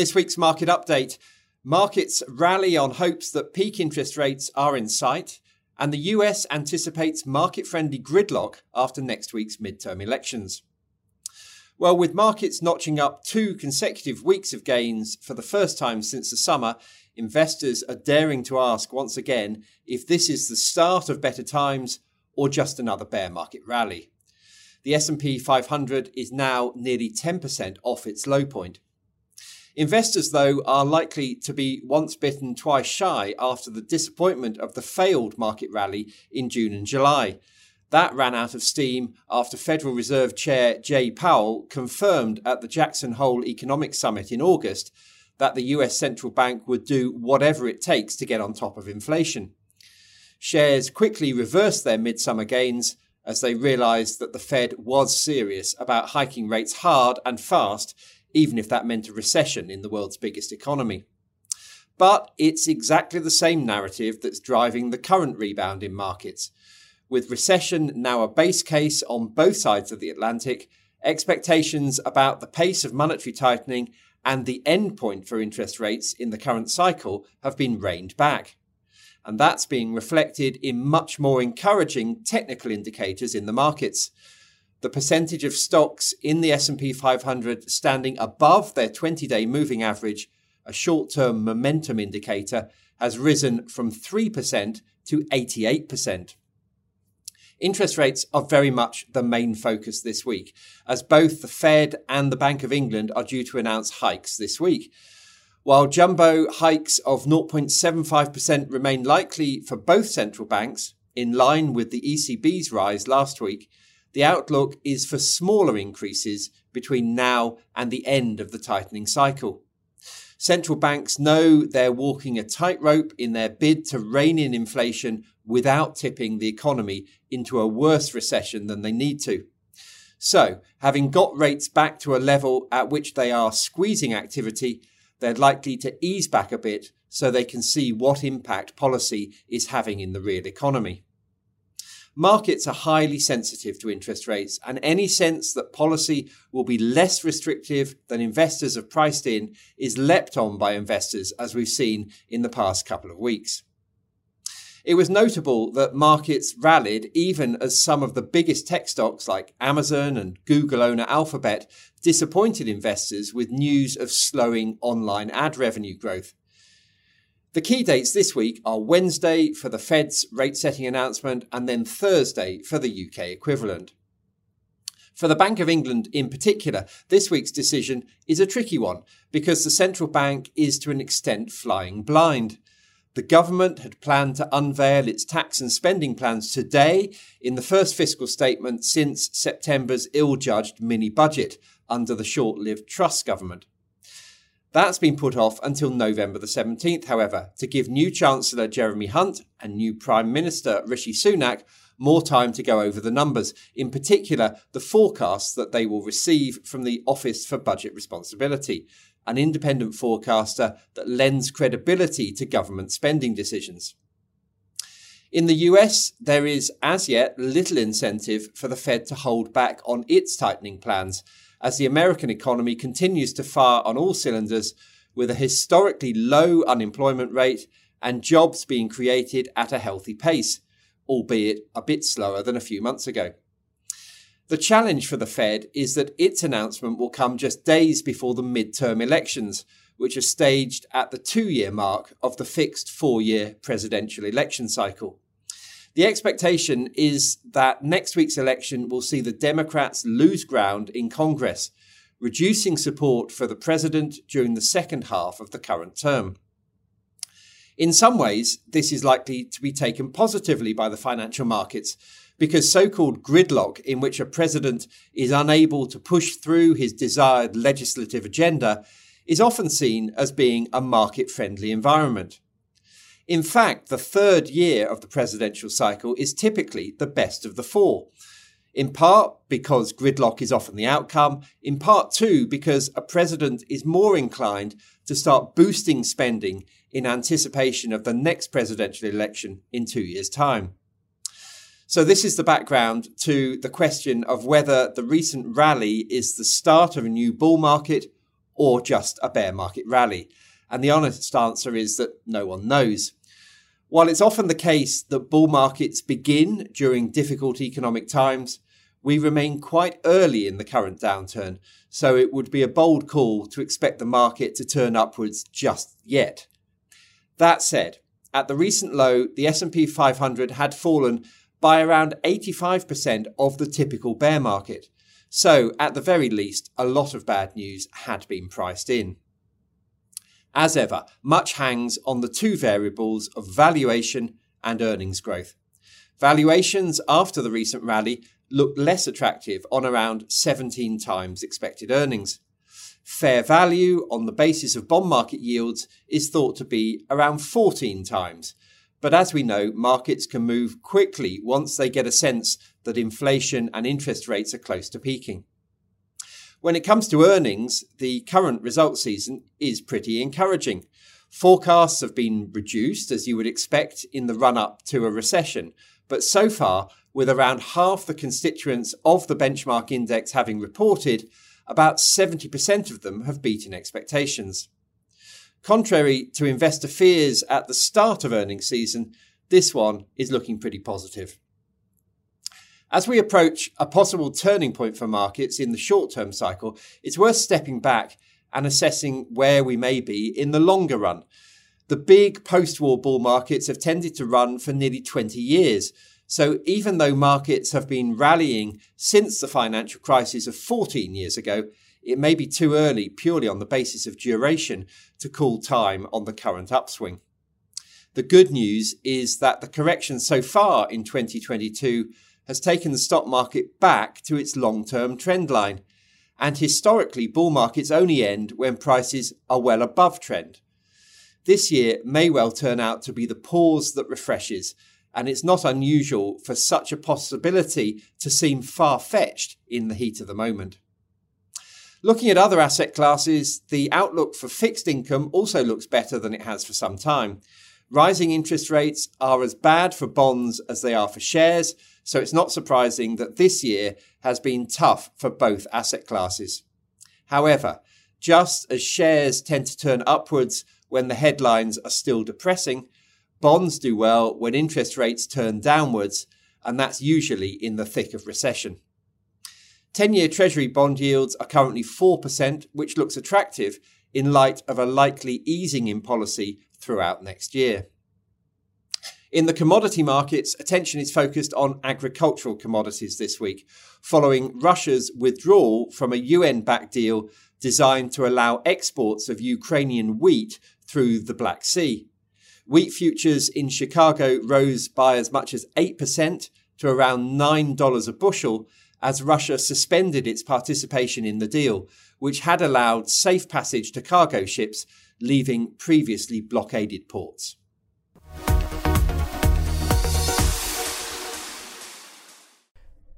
this week's market update, markets rally on hopes that peak interest rates are in sight, and the US anticipates market friendly gridlock after next week's midterm elections. Well, with markets notching up two consecutive weeks of gains for the first time since the summer, investors are daring to ask once again if this is the start of better times or just another bear market rally. The S&P 500 is now nearly 10% off its low point. Investors, though, are likely to be once bitten, twice shy after the disappointment of the failed market rally in June and July. That ran out of steam after Federal Reserve Chair Jay Powell confirmed at the Jackson Hole Economic Summit in August that the US central bank would do whatever it takes to get on top of inflation. Shares quickly reversed their midsummer gains as they realised that the Fed was serious about hiking rates hard and fast, even if that meant a recession in the world's biggest economy. But it's exactly the same narrative that's driving the current rebound in markets. With recession now a base case on both sides of the Atlantic, expectations about the pace of monetary tightening and the end point for interest rates in the current cycle have been reined back and that's being reflected in much more encouraging technical indicators in the markets. The percentage of stocks in the S&P 500 standing above their 20-day moving average, a short-term momentum indicator, has risen from 3% to 88%. Interest rates are very much the main focus this week, as both the Fed and the Bank of England are due to announce hikes this week. While jumbo hikes of 0.75% remain likely for both central banks, in line with the ECB's rise last week, the outlook is for smaller increases between now and the end of the tightening cycle. Central banks know they're walking a tightrope in their bid to rein in inflation without tipping the economy into a worse recession than they need to. So, having got rates back to a level at which they are squeezing activity, they're likely to ease back a bit so they can see what impact policy is having in the real economy. Markets are highly sensitive to interest rates, and any sense that policy will be less restrictive than investors have priced in is leapt on by investors, as we've seen in the past couple of weeks. It was notable that markets rallied even as some of the biggest tech stocks like Amazon and Google owner Alphabet disappointed investors with news of slowing online ad revenue growth. The key dates this week are Wednesday for the Fed's rate setting announcement and then Thursday for the UK equivalent. For the Bank of England in particular, this week's decision is a tricky one because the central bank is to an extent flying blind. The government had planned to unveil its tax and spending plans today in the first fiscal statement since September's ill judged mini budget under the short lived Truss government. That's been put off until November the 17th, however, to give new Chancellor Jeremy Hunt and new Prime Minister Rishi Sunak more time to go over the numbers, in particular the forecasts that they will receive from the Office for Budget Responsibility, an independent forecaster that lends credibility to government spending decisions. In the US, there is as yet little incentive for the Fed to hold back on its tightening plans, as the American economy continues to fire on all cylinders with a historically low unemployment rate and jobs being created at a healthy pace, albeit a bit slower than a few months ago. The challenge for the Fed is that its announcement will come just days before the midterm elections, which are staged at the two year mark of the fixed four year presidential election cycle. The expectation is that next week's election will see the Democrats lose ground in Congress, reducing support for the president during the second half of the current term. In some ways, this is likely to be taken positively by the financial markets because so called gridlock, in which a president is unable to push through his desired legislative agenda, is often seen as being a market friendly environment. In fact, the third year of the presidential cycle is typically the best of the four. In part because gridlock is often the outcome, in part too because a president is more inclined to start boosting spending in anticipation of the next presidential election in two years' time. So, this is the background to the question of whether the recent rally is the start of a new bull market or just a bear market rally? And the honest answer is that no one knows. While it's often the case that bull markets begin during difficult economic times, we remain quite early in the current downturn, so it would be a bold call to expect the market to turn upwards just yet. That said, at the recent low, the S&P 500 had fallen by around 85% of the typical bear market. So, at the very least, a lot of bad news had been priced in. As ever, much hangs on the two variables of valuation and earnings growth. Valuations after the recent rally looked less attractive on around 17 times expected earnings. Fair value on the basis of bond market yields is thought to be around 14 times. But as we know, markets can move quickly once they get a sense that inflation and interest rates are close to peaking. When it comes to earnings, the current results season is pretty encouraging. Forecasts have been reduced, as you would expect in the run up to a recession, but so far, with around half the constituents of the benchmark index having reported, about 70% of them have beaten expectations. Contrary to investor fears at the start of earnings season, this one is looking pretty positive. As we approach a possible turning point for markets in the short term cycle, it's worth stepping back and assessing where we may be in the longer run. The big post war bull markets have tended to run for nearly 20 years. So even though markets have been rallying since the financial crisis of 14 years ago, it may be too early purely on the basis of duration to call time on the current upswing. The good news is that the correction so far in 2022 has taken the stock market back to its long term trend line. And historically, bull markets only end when prices are well above trend. This year may well turn out to be the pause that refreshes, and it's not unusual for such a possibility to seem far fetched in the heat of the moment. Looking at other asset classes, the outlook for fixed income also looks better than it has for some time. Rising interest rates are as bad for bonds as they are for shares, so it's not surprising that this year has been tough for both asset classes. However, just as shares tend to turn upwards when the headlines are still depressing, bonds do well when interest rates turn downwards, and that's usually in the thick of recession. 10 year Treasury bond yields are currently 4%, which looks attractive in light of a likely easing in policy throughout next year. In the commodity markets, attention is focused on agricultural commodities this week, following Russia's withdrawal from a UN backed deal designed to allow exports of Ukrainian wheat through the Black Sea. Wheat futures in Chicago rose by as much as 8% to around $9 a bushel as Russia suspended its participation in the deal, which had allowed safe passage to cargo ships leaving previously blockaded ports.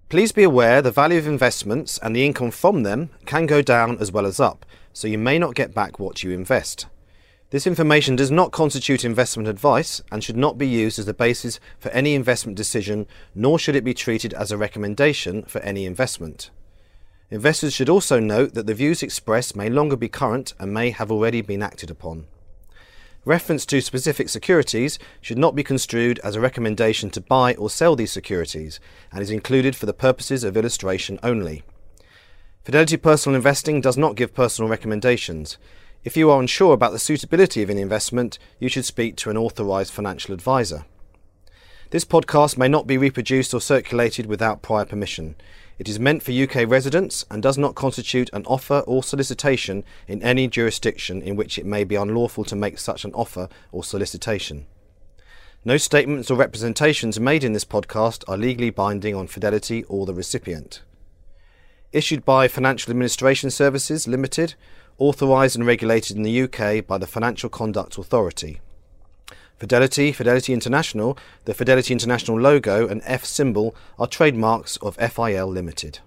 Please be aware the value of investments and the income from them can go down as well as up, so you may not get back what you invest. This information does not constitute investment advice and should not be used as the basis for any investment decision, nor should it be treated as a recommendation for any investment. Investors should also note that the views expressed may longer be current and may have already been acted upon. Reference to specific securities should not be construed as a recommendation to buy or sell these securities and is included for the purposes of illustration only. Fidelity Personal Investing does not give personal recommendations. If you are unsure about the suitability of an investment, you should speak to an authorized financial advisor. This podcast may not be reproduced or circulated without prior permission. It is meant for UK residents and does not constitute an offer or solicitation in any jurisdiction in which it may be unlawful to make such an offer or solicitation. No statements or representations made in this podcast are legally binding on Fidelity or the recipient. Issued by Financial Administration Services Limited, authorised and regulated in the UK by the Financial Conduct Authority. Fidelity, Fidelity International, the Fidelity International logo, and F symbol are trademarks of FIL Limited.